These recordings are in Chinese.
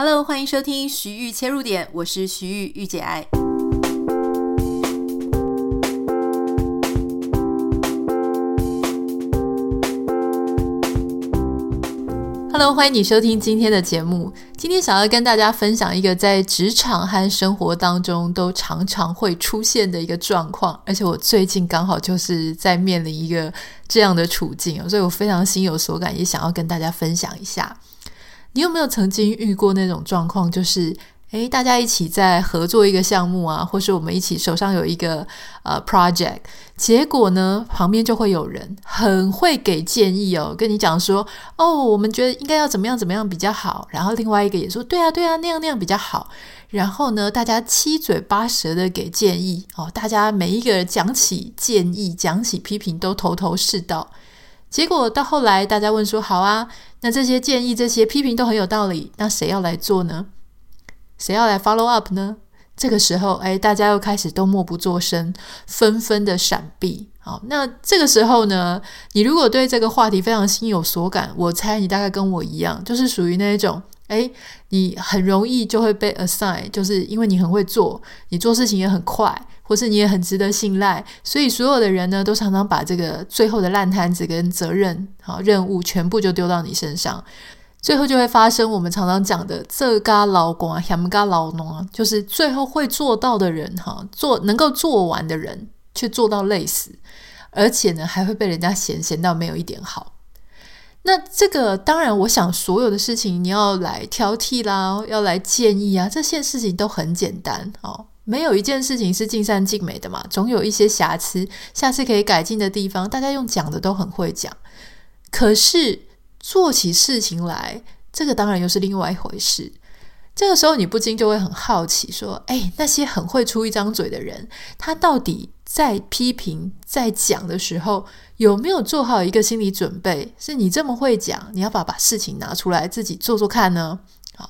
Hello，欢迎收听徐玉切入点，我是徐玉玉姐爱。Hello，欢迎你收听今天的节目。今天想要跟大家分享一个在职场和生活当中都常常会出现的一个状况，而且我最近刚好就是在面临一个这样的处境，所以我非常心有所感，也想要跟大家分享一下。你有没有曾经遇过那种状况，就是诶，大家一起在合作一个项目啊，或是我们一起手上有一个呃 project，结果呢，旁边就会有人很会给建议哦，跟你讲说，哦，我们觉得应该要怎么样怎么样比较好，然后另外一个也说，对啊对啊，那样那样比较好，然后呢，大家七嘴八舌的给建议哦，大家每一个人讲起建议、讲起批评都头头是道。结果到后来，大家问说：“好啊，那这些建议、这些批评都很有道理，那谁要来做呢？谁要来 follow up 呢？”这个时候，哎，大家又开始都默不作声，纷纷的闪避。好，那这个时候呢，你如果对这个话题非常心有所感，我猜你大概跟我一样，就是属于那一种。诶，你很容易就会被 assign，就是因为你很会做，你做事情也很快，或是你也很值得信赖，所以所有的人呢，都常常把这个最后的烂摊子跟责任、好任务全部就丢到你身上，最后就会发生我们常常讲的“这嘎老公啊，嫌嘎老农啊”，就是最后会做到的人，哈，做能够做完的人，却做到累死，而且呢，还会被人家嫌嫌到没有一点好。那这个当然，我想所有的事情你要来挑剔啦，要来建议啊，这些事情都很简单哦，没有一件事情是尽善尽美的嘛，总有一些瑕疵，下次可以改进的地方，大家用讲的都很会讲，可是做起事情来，这个当然又是另外一回事。这个时候你不禁就会很好奇，说：“哎，那些很会出一张嘴的人，他到底在批评、在讲的时候，有没有做好一个心理准备？是你这么会讲，你要不要把事情拿出来自己做做看呢？”好，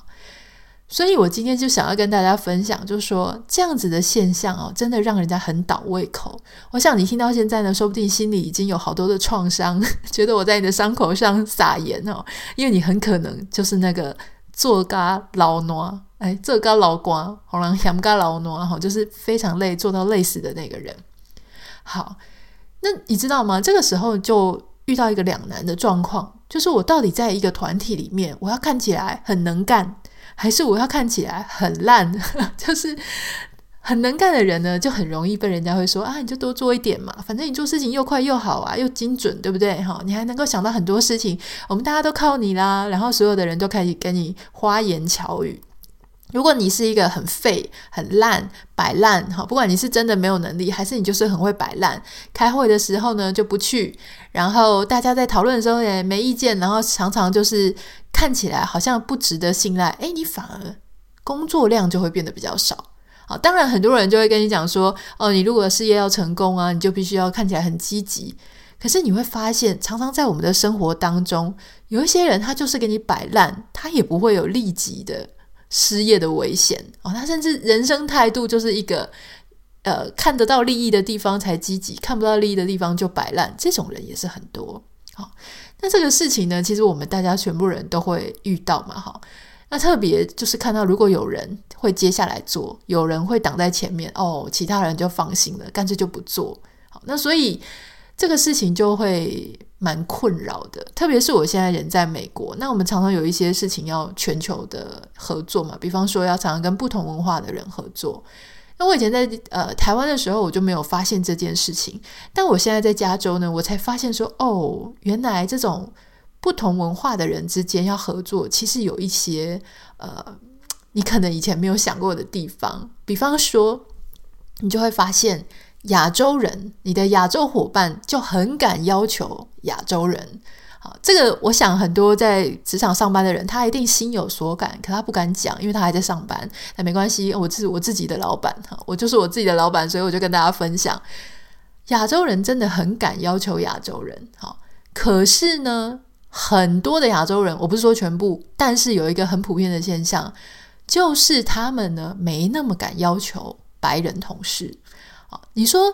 所以我今天就想要跟大家分享，就是说这样子的现象哦，真的让人家很倒胃口。我想你听到现在呢，说不定心里已经有好多的创伤，觉得我在你的伤口上撒盐哦，因为你很可能就是那个。做嘎老挪，哎，做嘎老瓜，好像嫌嘎老挪，哈，就是非常累，做到累死的那个人。好，那你知道吗？这个时候就遇到一个两难的状况，就是我到底在一个团体里面，我要看起来很能干，还是我要看起来很烂？就是。很能干的人呢，就很容易被人家会说啊，你就多做一点嘛，反正你做事情又快又好啊，又精准，对不对？哈，你还能够想到很多事情，我们大家都靠你啦。然后所有的人都开始跟你花言巧语。如果你是一个很废、很烂、摆烂，哈，不管你是真的没有能力，还是你就是很会摆烂，开会的时候呢就不去，然后大家在讨论的时候也没意见，然后常常就是看起来好像不值得信赖，诶，你反而工作量就会变得比较少。好，当然很多人就会跟你讲说，哦，你如果事业要成功啊，你就必须要看起来很积极。可是你会发现，常常在我们的生活当中，有一些人他就是给你摆烂，他也不会有立即的失业的危险哦。他甚至人生态度就是一个，呃，看得到利益的地方才积极，看不到利益的地方就摆烂。这种人也是很多。好，那这个事情呢，其实我们大家全部人都会遇到嘛，哈。那特别就是看到，如果有人会接下来做，有人会挡在前面，哦，其他人就放心了，干脆就不做。好，那所以这个事情就会蛮困扰的。特别是我现在人在美国，那我们常常有一些事情要全球的合作嘛，比方说要常常跟不同文化的人合作。那我以前在呃台湾的时候，我就没有发现这件事情，但我现在在加州呢，我才发现说，哦，原来这种。不同文化的人之间要合作，其实有一些呃，你可能以前没有想过的地方。比方说，你就会发现亚洲人，你的亚洲伙伴就很敢要求亚洲人。好，这个我想很多在职场上班的人，他一定心有所感，可他不敢讲，因为他还在上班。那没关系，我是我自己的老板，哈，我就是我自己的老板，所以我就跟大家分享，亚洲人真的很敢要求亚洲人。好，可是呢，很多的亚洲人，我不是说全部，但是有一个很普遍的现象，就是他们呢没那么敢要求白人同事。你说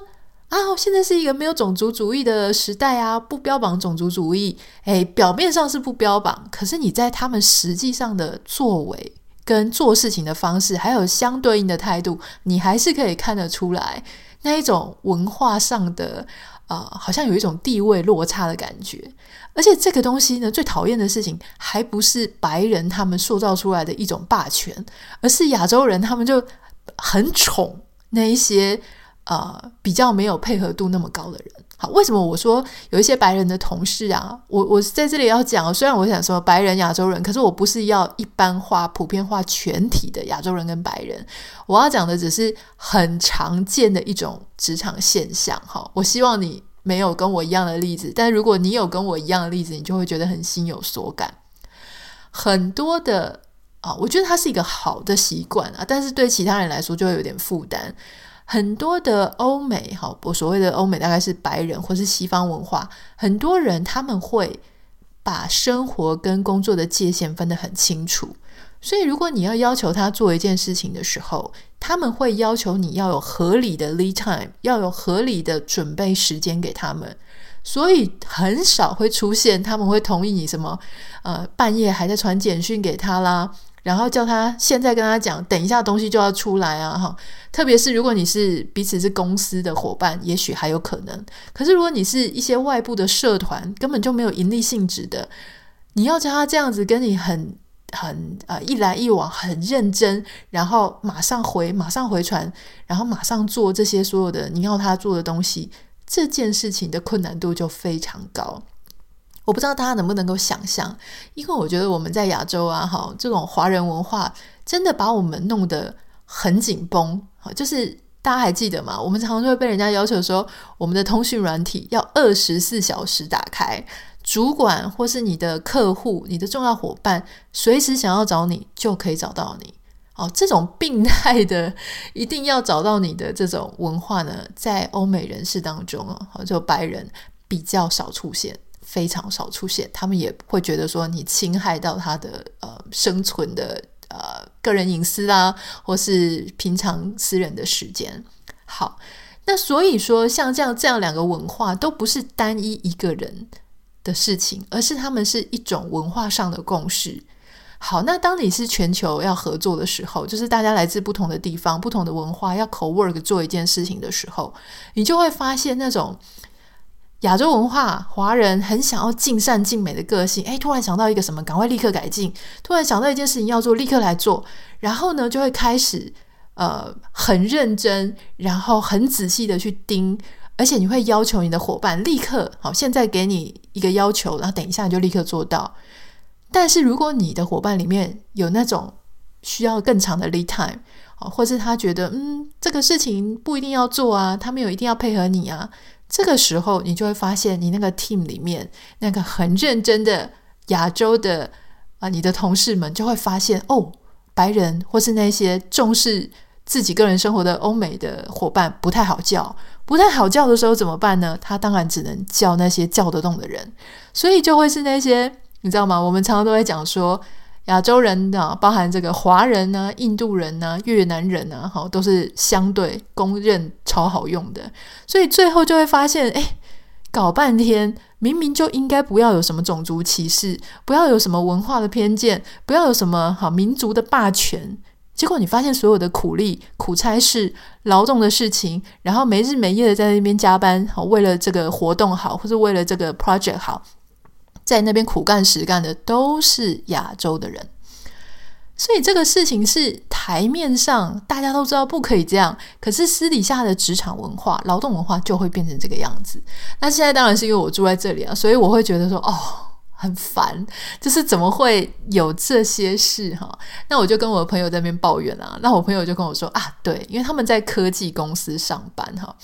啊，现在是一个没有种族主义的时代啊，不标榜种族主义，诶，表面上是不标榜，可是你在他们实际上的作为跟做事情的方式，还有相对应的态度，你还是可以看得出来那一种文化上的呃，好像有一种地位落差的感觉。而且这个东西呢，最讨厌的事情还不是白人他们塑造出来的一种霸权，而是亚洲人他们就很宠那一些呃比较没有配合度那么高的人。好，为什么我说有一些白人的同事啊？我我在这里要讲，虽然我想说白人、亚洲人，可是我不是要一般化、普遍化全体的亚洲人跟白人。我要讲的只是很常见的一种职场现象。哈，我希望你没有跟我一样的例子，但如果你有跟我一样的例子，你就会觉得很心有所感。很多的啊，我觉得它是一个好的习惯啊，但是对其他人来说就会有点负担。很多的欧美，哈，我所谓的欧美大概是白人或是西方文化，很多人他们会把生活跟工作的界限分得很清楚，所以如果你要要求他做一件事情的时候，他们会要求你要有合理的 lead time，要有合理的准备时间给他们，所以很少会出现他们会同意你什么，呃，半夜还在传简讯给他啦。然后叫他现在跟他讲，等一下东西就要出来啊！哈，特别是如果你是彼此是公司的伙伴，也许还有可能。可是如果你是一些外部的社团，根本就没有盈利性质的，你要叫他这样子跟你很很呃一来一往很认真，然后马上回马上回传，然后马上做这些所有的你要他做的东西，这件事情的困难度就非常高。我不知道大家能不能够想象，因为我觉得我们在亚洲啊，哈，这种华人文化真的把我们弄得很紧绷。就是大家还记得吗？我们常常会被人家要求说，我们的通讯软体要二十四小时打开，主管或是你的客户、你的重要伙伴，随时想要找你就可以找到你。哦，这种病态的一定要找到你的这种文化呢，在欧美人士当中哦，就白人比较少出现。非常少出现，他们也会觉得说你侵害到他的呃生存的呃个人隐私啊，或是平常私人的时间。好，那所以说像这样这样两个文化都不是单一一个人的事情，而是他们是一种文化上的共识。好，那当你是全球要合作的时候，就是大家来自不同的地方、不同的文化要 co-work 做一件事情的时候，你就会发现那种。亚洲文化，华人很想要尽善尽美的个性，诶，突然想到一个什么，赶快立刻改进；突然想到一件事情要做，立刻来做。然后呢，就会开始呃很认真，然后很仔细的去盯，而且你会要求你的伙伴立刻好，现在给你一个要求，然后等一下你就立刻做到。但是如果你的伙伴里面有那种需要更长的 lead time，或是他觉得嗯这个事情不一定要做啊，他没有一定要配合你啊。这个时候，你就会发现，你那个 team 里面那个很认真的亚洲的啊，你的同事们就会发现，哦，白人或是那些重视自己个人生活的欧美的伙伴不太好叫，不太好叫的时候怎么办呢？他当然只能叫那些叫得动的人，所以就会是那些，你知道吗？我们常常都会讲说。亚洲人的，包含这个华人呢、印度人呢、越南人呢，好，都是相对公认超好用的。所以最后就会发现，哎，搞半天明明就应该不要有什么种族歧视，不要有什么文化的偏见，不要有什么好民族的霸权。结果你发现所有的苦力、苦差事、劳动的事情，然后没日没夜的在那边加班，好，为了这个活动好，或者为了这个 project 好。在那边苦干实干的都是亚洲的人，所以这个事情是台面上大家都知道不可以这样，可是私底下的职场文化、劳动文化就会变成这个样子。那现在当然是因为我住在这里啊，所以我会觉得说哦，很烦，就是怎么会有这些事哈？那我就跟我的朋友在那边抱怨啊，那我朋友就跟我说啊，对，因为他们在科技公司上班哈。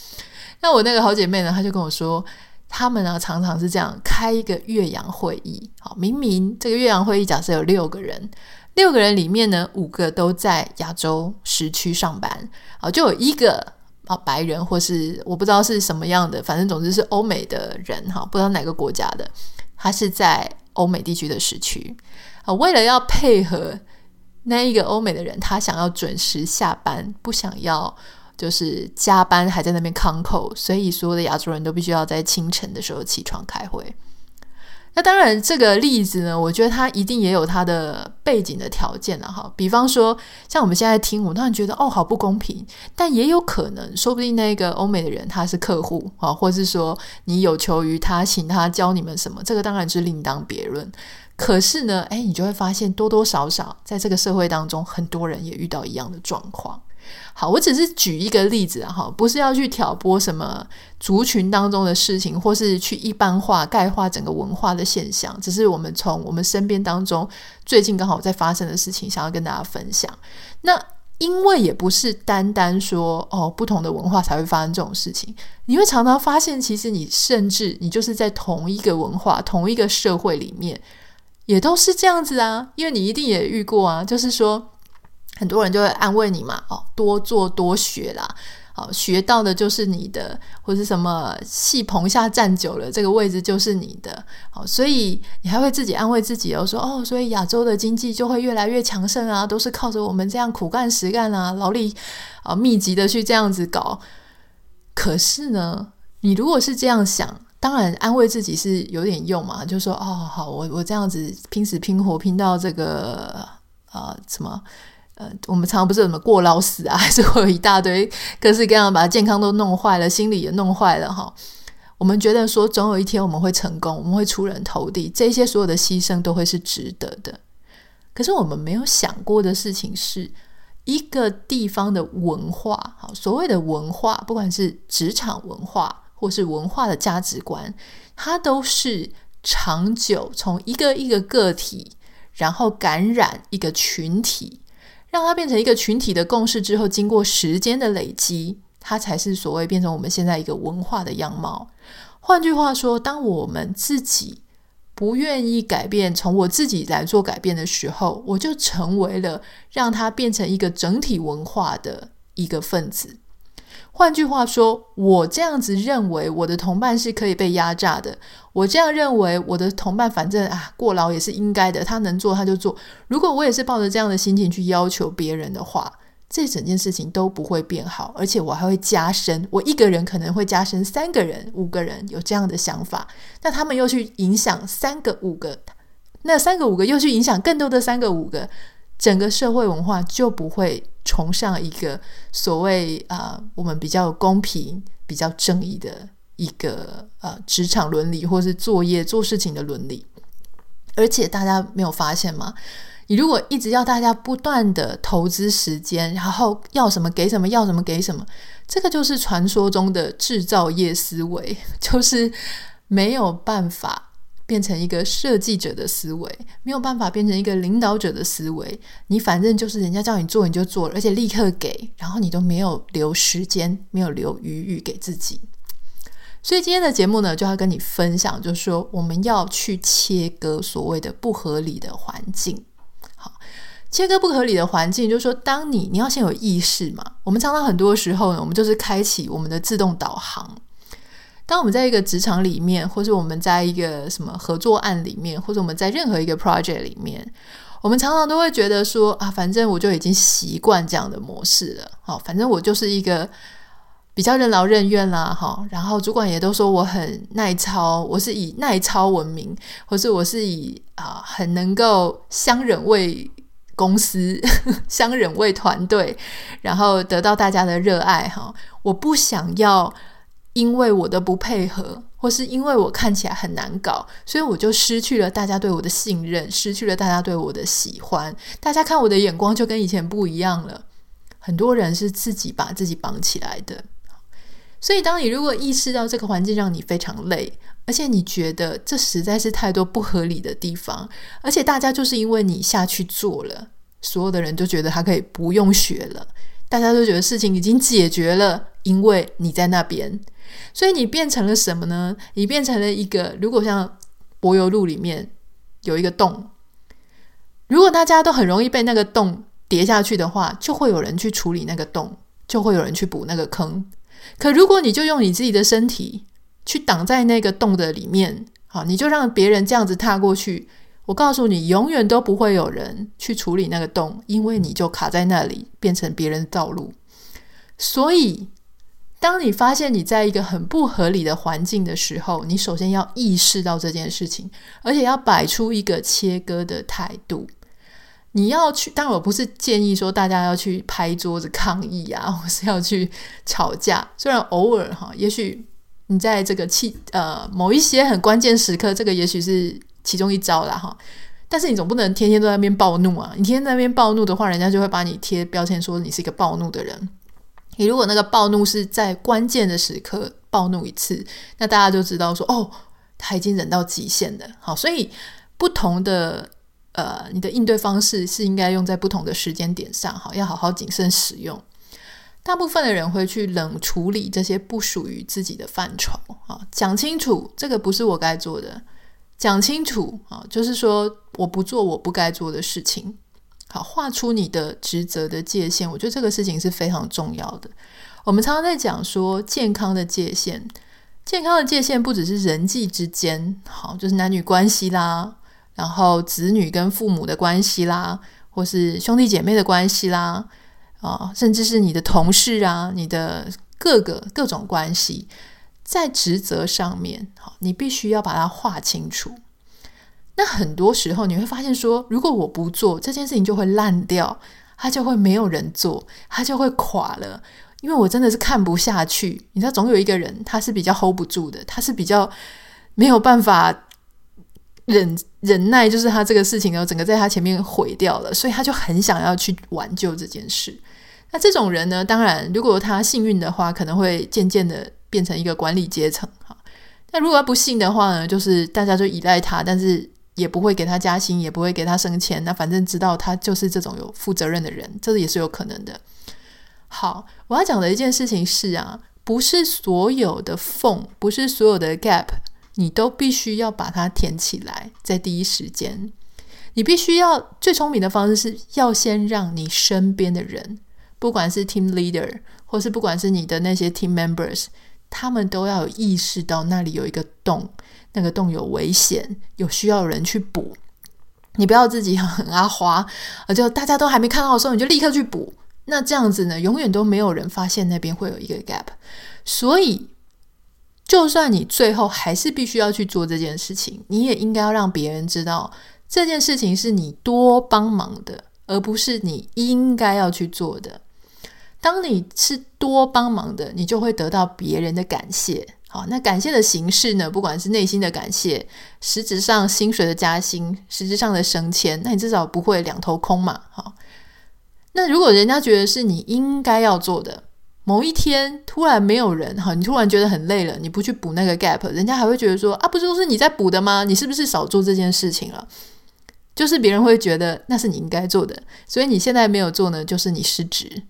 那我那个好姐妹呢，她就跟我说。他们呢，常常是这样开一个岳阳会议。好，明明这个岳阳会议假设有六个人，六个人里面呢，五个都在亚洲时区上班，好，就有一个啊白人或是我不知道是什么样的，反正总之是欧美的人哈，不知道哪个国家的，他是在欧美地区的时区。啊，为了要配合那一个欧美的人，他想要准时下班，不想要。就是加班还在那边康扣，所以所有的亚洲人都必须要在清晨的时候起床开会。那当然，这个例子呢，我觉得它一定也有它的背景的条件了哈。比方说，像我们现在听，我当然觉得哦，好不公平。但也有可能，说不定那个欧美的人他是客户啊，或是说你有求于他，请他教你们什么，这个当然是另当别论。可是呢，诶，你就会发现多多少少在这个社会当中，很多人也遇到一样的状况。好，我只是举一个例子啊，哈，不是要去挑拨什么族群当中的事情，或是去一般化、概化整个文化的现象，只是我们从我们身边当中最近刚好在发生的事情，想要跟大家分享。那因为也不是单单说哦，不同的文化才会发生这种事情，你会常常发现，其实你甚至你就是在同一个文化、同一个社会里面，也都是这样子啊，因为你一定也遇过啊，就是说。很多人就会安慰你嘛，哦，多做多学啦，哦，学到的就是你的，或是什么戏棚下站久了，这个位置就是你的，好，所以你还会自己安慰自己哦，说哦，所以亚洲的经济就会越来越强盛啊，都是靠着我们这样苦干实干啊，劳力啊密集的去这样子搞。可是呢，你如果是这样想，当然安慰自己是有点用嘛，就说哦，好，我我这样子拼死拼活拼到这个啊什么。呃，我们常常不是怎么过劳死啊，还是会有一大堆各式各样把健康都弄坏了，心理也弄坏了哈。我们觉得说总有一天我们会成功，我们会出人头地，这些所有的牺牲都会是值得的。可是我们没有想过的事情是，一个地方的文化，好，所谓的文化，不管是职场文化或是文化的价值观，它都是长久从一个一个个体，然后感染一个群体。让它变成一个群体的共识之后，经过时间的累积，它才是所谓变成我们现在一个文化的样貌。换句话说，当我们自己不愿意改变，从我自己来做改变的时候，我就成为了让它变成一个整体文化的一个分子。换句话说，我这样子认为我的同伴是可以被压榨的。我这样认为我的同伴，反正啊，过劳也是应该的，他能做他就做。如果我也是抱着这样的心情去要求别人的话，这整件事情都不会变好，而且我还会加深。我一个人可能会加深三个人、五个人有这样的想法，那他们又去影响三个、五个，那三个、五个又去影响更多的三个、五个。整个社会文化就不会崇尚一个所谓啊、我们比较公平、比较正义的一个呃职场伦理，或是作业做事情的伦理。而且大家没有发现吗？你如果一直要大家不断的投资时间，然后要什么给什么，要什么给什么，这个就是传说中的制造业思维，就是没有办法。变成一个设计者的思维，没有办法变成一个领导者的思维。你反正就是人家叫你做你就做了，而且立刻给，然后你都没有留时间，没有留余裕给自己。所以今天的节目呢，就要跟你分享，就是说我们要去切割所谓的不合理的环境。好，切割不合理的环境，就是说，当你你要先有意识嘛。我们常常很多时候呢，我们就是开启我们的自动导航。当我们在一个职场里面，或者我们在一个什么合作案里面，或者我们在任何一个 project 里面，我们常常都会觉得说啊，反正我就已经习惯这样的模式了。好，反正我就是一个比较任劳任怨啦。好，然后主管也都说我很耐操，我是以耐操闻名，或是我是以啊很能够相忍为公司、相忍为团队，然后得到大家的热爱。哈，我不想要。因为我的不配合，或是因为我看起来很难搞，所以我就失去了大家对我的信任，失去了大家对我的喜欢。大家看我的眼光就跟以前不一样了。很多人是自己把自己绑起来的。所以，当你如果意识到这个环境让你非常累，而且你觉得这实在是太多不合理的地方，而且大家就是因为你下去做了，所有的人就觉得他可以不用学了，大家都觉得事情已经解决了，因为你在那边。所以你变成了什么呢？你变成了一个，如果像柏油路里面有一个洞，如果大家都很容易被那个洞跌下去的话，就会有人去处理那个洞，就会有人去补那个坑。可如果你就用你自己的身体去挡在那个洞的里面，好，你就让别人这样子踏过去，我告诉你，永远都不会有人去处理那个洞，因为你就卡在那里，变成别人的道路。所以。当你发现你在一个很不合理的环境的时候，你首先要意识到这件事情，而且要摆出一个切割的态度。你要去，但我不是建议说大家要去拍桌子抗议啊，或是要去吵架。虽然偶尔哈，也许你在这个气呃某一些很关键时刻，这个也许是其中一招啦哈。但是你总不能天天都在那边暴怒啊！你天天在那边暴怒的话，人家就会把你贴标签说你是一个暴怒的人。你如果那个暴怒是在关键的时刻暴怒一次，那大家就知道说哦，他已经忍到极限了。好，所以不同的呃，你的应对方式是应该用在不同的时间点上。好，要好好谨慎使用。大部分的人会去冷处理这些不属于自己的范畴。啊，讲清楚，这个不是我该做的。讲清楚啊，就是说我不做我不该做的事情。好，画出你的职责的界限，我觉得这个事情是非常重要的。我们常常在讲说健康的界限，健康的界限不只是人际之间，好，就是男女关系啦，然后子女跟父母的关系啦，或是兄弟姐妹的关系啦，啊，甚至是你的同事啊，你的各个各种关系，在职责上面，好，你必须要把它画清楚。那很多时候你会发现说，如果我不做这件事情，就会烂掉，它就会没有人做，它就会垮了。因为我真的是看不下去，你知道，总有一个人他是比较 hold 不住的，他是比较没有办法忍忍耐，就是他这个事情呢，整个在他前面毁掉了，所以他就很想要去挽救这件事。那这种人呢，当然如果他幸运的话，可能会渐渐的变成一个管理阶层哈。那如果他不信的话呢，就是大家就依赖他，但是。也不会给他加薪，也不会给他升迁。那反正知道他就是这种有负责任的人，这也是有可能的。好，我要讲的一件事情是啊，不是所有的缝，不是所有的 gap，你都必须要把它填起来，在第一时间。你必须要最聪明的方式是要先让你身边的人，不管是 team leader，或是不管是你的那些 team members，他们都要有意识到那里有一个洞。那个洞有危险，有需要人去补。你不要自己很阿花，而就大家都还没看到的时候，你就立刻去补。那这样子呢，永远都没有人发现那边会有一个 gap。所以，就算你最后还是必须要去做这件事情，你也应该要让别人知道这件事情是你多帮忙的，而不是你应该要去做的。当你是多帮忙的，你就会得到别人的感谢。好，那感谢的形式呢？不管是内心的感谢，实质上薪水的加薪，实质上的升迁，那你至少不会两头空嘛。好，那如果人家觉得是你应该要做的，某一天突然没有人，哈，你突然觉得很累了，你不去补那个 gap，人家还会觉得说啊，不是都是你在补的吗？你是不是少做这件事情了？就是别人会觉得那是你应该做的，所以你现在没有做呢，就是你失职。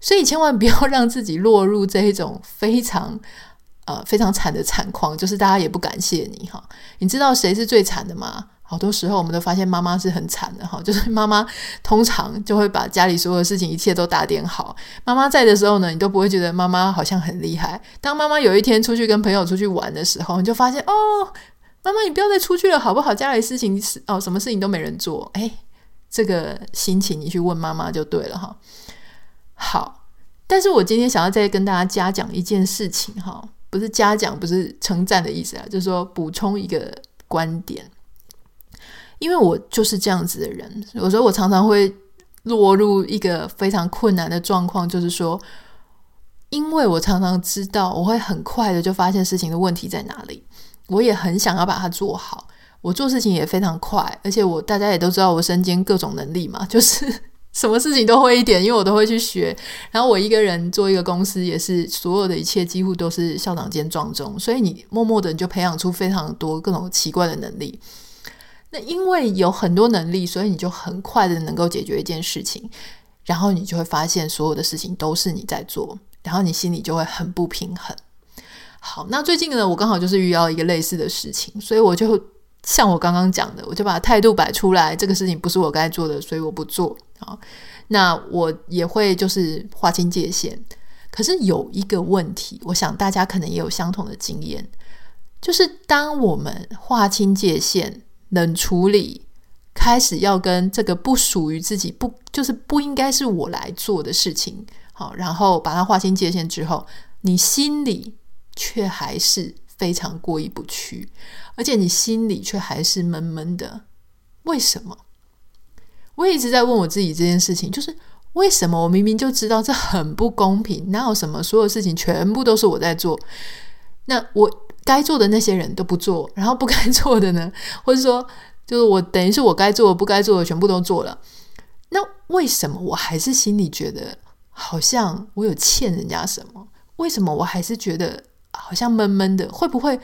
所以千万不要让自己落入这一种非常。呃，非常惨的惨况，就是大家也不感谢你哈。你知道谁是最惨的吗？好多时候我们都发现妈妈是很惨的哈，就是妈妈通常就会把家里所有的事情一切都打点好。妈妈在的时候呢，你都不会觉得妈妈好像很厉害。当妈妈有一天出去跟朋友出去玩的时候，你就发现哦，妈妈你不要再出去了好不好？家里事情是哦，什么事情都没人做。诶，这个心情你去问妈妈就对了哈。好，但是我今天想要再跟大家加讲一件事情哈。不是嘉奖，不是称赞的意思啊，就是说补充一个观点，因为我就是这样子的人，有时候我常常会落入一个非常困难的状况，就是说，因为我常常知道我会很快的就发现事情的问题在哪里，我也很想要把它做好，我做事情也非常快，而且我大家也都知道我身兼各种能力嘛，就是。什么事情都会一点，因为我都会去学。然后我一个人做一个公司，也是所有的一切几乎都是校长兼撞钟，所以你默默的你就培养出非常多各种奇怪的能力。那因为有很多能力，所以你就很快的能够解决一件事情，然后你就会发现所有的事情都是你在做，然后你心里就会很不平衡。好，那最近呢，我刚好就是遇到一个类似的事情，所以我就像我刚刚讲的，我就把态度摆出来，这个事情不是我该做的，所以我不做。好，那我也会就是划清界限。可是有一个问题，我想大家可能也有相同的经验，就是当我们划清界限、冷处理，开始要跟这个不属于自己、不就是不应该是我来做的事情，好，然后把它划清界限之后，你心里却还是非常过意不去，而且你心里却还是闷闷的。为什么？我一直在问我自己这件事情，就是为什么我明明就知道这很不公平，哪有什么所有事情全部都是我在做？那我该做的那些人都不做，然后不该做的呢？或者说，就是我等于是我该做的、不该做的全部都做了。那为什么我还是心里觉得好像我有欠人家什么？为什么我还是觉得好像闷闷的？会不会？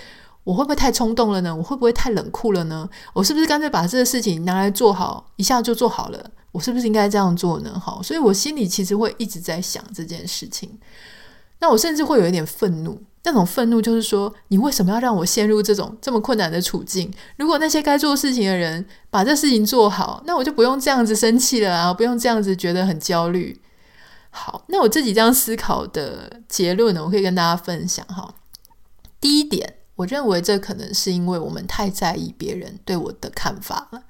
我会不会太冲动了呢？我会不会太冷酷了呢？我是不是干脆把这个事情拿来做好，一下就做好了？我是不是应该这样做呢？好，所以我心里其实会一直在想这件事情。那我甚至会有一点愤怒，那种愤怒就是说，你为什么要让我陷入这种这么困难的处境？如果那些该做事情的人把这事情做好，那我就不用这样子生气了啊，不用这样子觉得很焦虑。好，那我自己这样思考的结论呢，我可以跟大家分享哈。第一点。我认为这可能是因为我们太在意别人对我的看法了。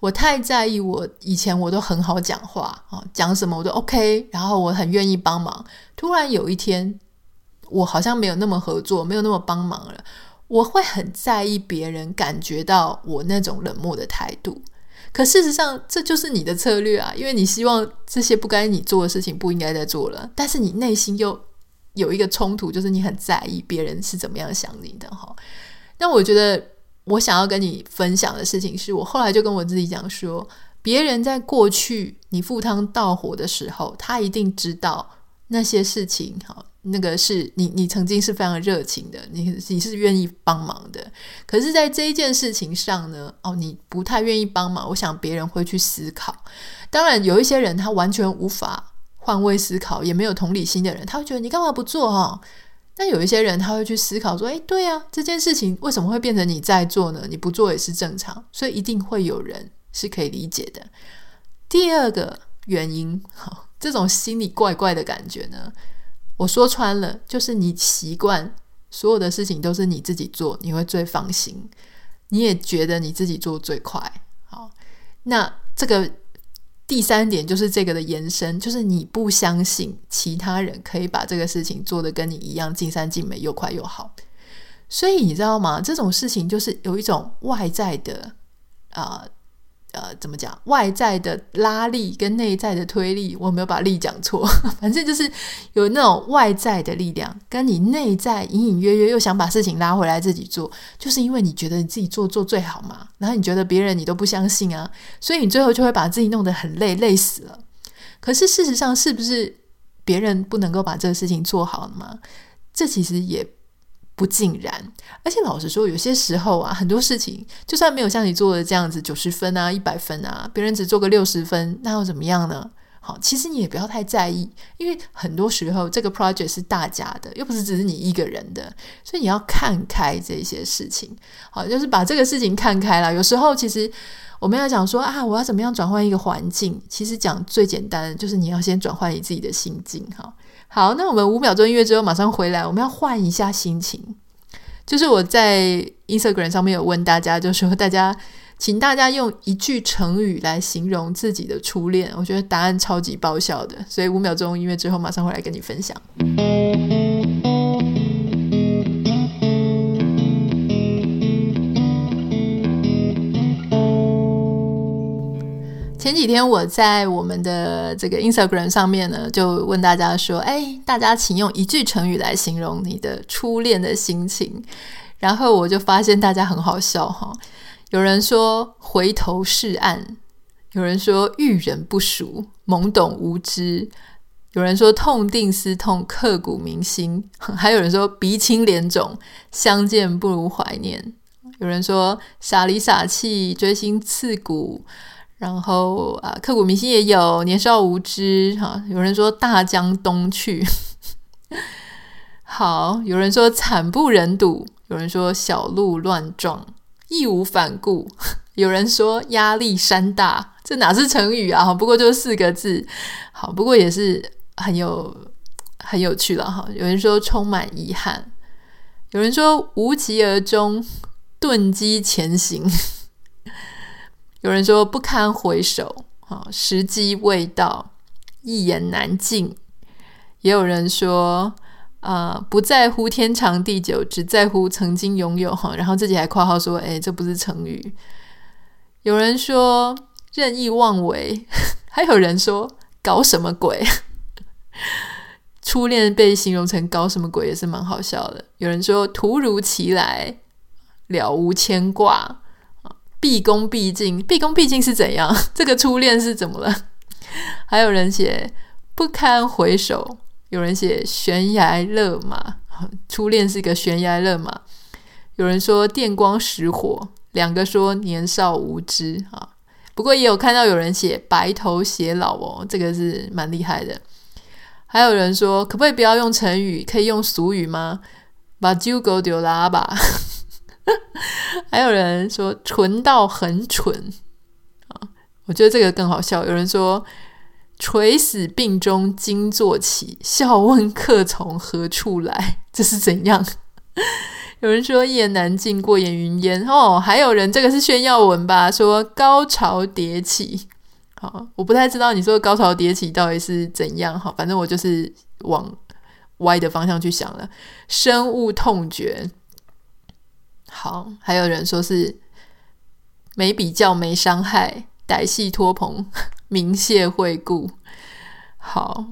我太在意，我以前我都很好讲话啊，讲什么我都 OK，然后我很愿意帮忙。突然有一天，我好像没有那么合作，没有那么帮忙了，我会很在意别人感觉到我那种冷漠的态度。可事实上，这就是你的策略啊，因为你希望这些不该你做的事情不应该再做了，但是你内心又。有一个冲突，就是你很在意别人是怎么样想你的哈。那我觉得我想要跟你分享的事情，是我后来就跟我自己讲说，别人在过去你赴汤蹈火的时候，他一定知道那些事情哈，那个是你你曾经是非常热情的，你你是愿意帮忙的。可是，在这一件事情上呢，哦，你不太愿意帮忙，我想别人会去思考。当然，有一些人他完全无法。换位思考也没有同理心的人，他会觉得你干嘛不做哈？但有一些人他会去思考说，诶，对啊，这件事情为什么会变成你在做呢？你不做也是正常，所以一定会有人是可以理解的。第二个原因，哈，这种心里怪怪的感觉呢，我说穿了，就是你习惯所有的事情都是你自己做，你会最放心，你也觉得你自己做最快。好，那这个。第三点就是这个的延伸，就是你不相信其他人可以把这个事情做得跟你一样尽善尽美又快又好，所以你知道吗？这种事情就是有一种外在的啊。呃，怎么讲？外在的拉力跟内在的推力，我没有把力讲错，反正就是有那种外在的力量，跟你内在隐隐约约又想把事情拉回来自己做，就是因为你觉得你自己做做最好嘛，然后你觉得别人你都不相信啊，所以你最后就会把自己弄得很累，累死了。可是事实上，是不是别人不能够把这个事情做好了吗？这其实也。不尽然，而且老实说，有些时候啊，很多事情就算没有像你做的这样子九十分啊、一百分啊，别人只做个六十分，那又怎么样呢？好，其实你也不要太在意，因为很多时候这个 project 是大家的，又不是只是你一个人的，所以你要看开这些事情。好，就是把这个事情看开了。有时候其实我们要讲说啊，我要怎么样转换一个环境？其实讲最简单的就是你要先转换你自己的心境，哈。好，那我们五秒钟音乐之后马上回来。我们要换一下心情，就是我在 Instagram 上面有问大家，就说大家，请大家用一句成语来形容自己的初恋。我觉得答案超级爆笑的，所以五秒钟音乐之后马上回来跟你分享。前几天我在我们的这个 Instagram 上面呢，就问大家说：“哎，大家请用一句成语来形容你的初恋的心情。”然后我就发现大家很好笑哈，有人说“回头是岸”，有人说“遇人不淑”，懵懂无知；有人说“痛定思痛”，刻骨铭心；还有人说“鼻青脸肿”，相见不如怀念；有人说“傻里傻气”，锥心刺骨。然后啊，刻骨铭心也有年少无知哈。有人说大江东去，好，有人说惨不忍睹，有人说小鹿乱撞，义无反顾，有人说压力山大，这哪是成语啊？不过就四个字，好，不过也是很有很有趣了哈。有人说充满遗憾，有人说无疾而终，顿机前行。有人说不堪回首，啊，时机未到，一言难尽；也有人说啊、不在乎天长地久，只在乎曾经拥有哈。然后自己还括号说，哎，这不是成语。有人说任意妄为，还有人说搞什么鬼？初恋被形容成搞什么鬼也是蛮好笑的。有人说突如其来，了无牵挂，毕恭毕敬，毕恭毕敬是怎样？这个初恋是怎么了？还有人写不堪回首。有人写悬崖勒马，初恋是一个悬崖勒马。有人说电光石火，两个说年少无知啊。不过也有看到有人写白头偕老哦，这个是蛮厉害的。还有人说可不可以不要用成语，可以用俗语吗？把酒狗丢拉吧。还有人说蠢到很蠢啊，我觉得这个更好笑。有人说。垂死病中惊坐起，笑问客从何处来？这是怎样？有人说一言难尽，过眼云烟。哦，还有人这个是炫耀文吧？说高潮迭起。好，我不太知道你说高潮迭起到底是怎样。好，反正我就是往歪的方向去想了。深恶痛绝。好，还有人说是没比较没伤害，歹戏拖棚。明谢惠顾，好，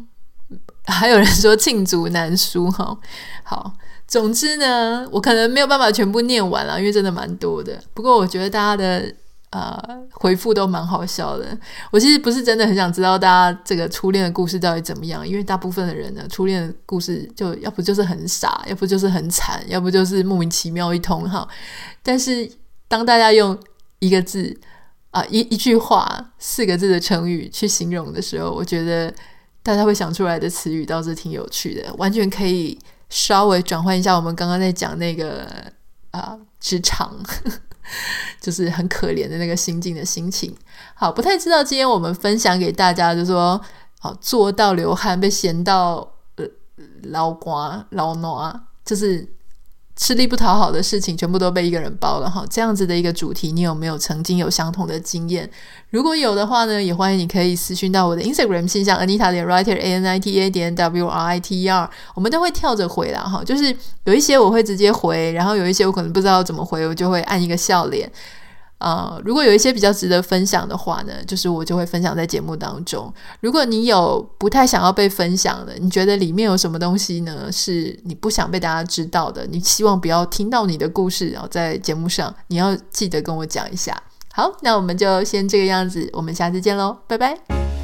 还有人说罄竹难书，哈，好，总之呢，我可能没有办法全部念完了，因为真的蛮多的。不过我觉得大家的呃回复都蛮好笑的。我其实不是真的很想知道大家这个初恋的故事到底怎么样，因为大部分的人呢，初恋的故事就要不就是很傻，要不就是很惨，要不就是莫名其妙一通哈。但是当大家用一个字。啊，一一句话，四个字的成语去形容的时候，我觉得大家会想出来的词语倒是挺有趣的，完全可以稍微转换一下我们刚刚在讲那个啊职场，就是很可怜的那个心境的心情。好，不太知道今天我们分享给大家，就说，好做到流汗，被嫌到呃老瓜老暖，就是。吃力不讨好的事情全部都被一个人包了哈，这样子的一个主题，你有没有曾经有相同的经验？如果有的话呢，也欢迎你可以私讯到我的 Instagram 信箱 Anita 点 Writer A N I T A 点 W R I T E R，我们都会跳着回答哈，就是有一些我会直接回，然后有一些我可能不知道怎么回，我就会按一个笑脸。呃，如果有一些比较值得分享的话呢，就是我就会分享在节目当中。如果你有不太想要被分享的，你觉得里面有什么东西呢？是你不想被大家知道的，你希望不要听到你的故事，然后在节目上，你要记得跟我讲一下。好，那我们就先这个样子，我们下次见喽，拜拜。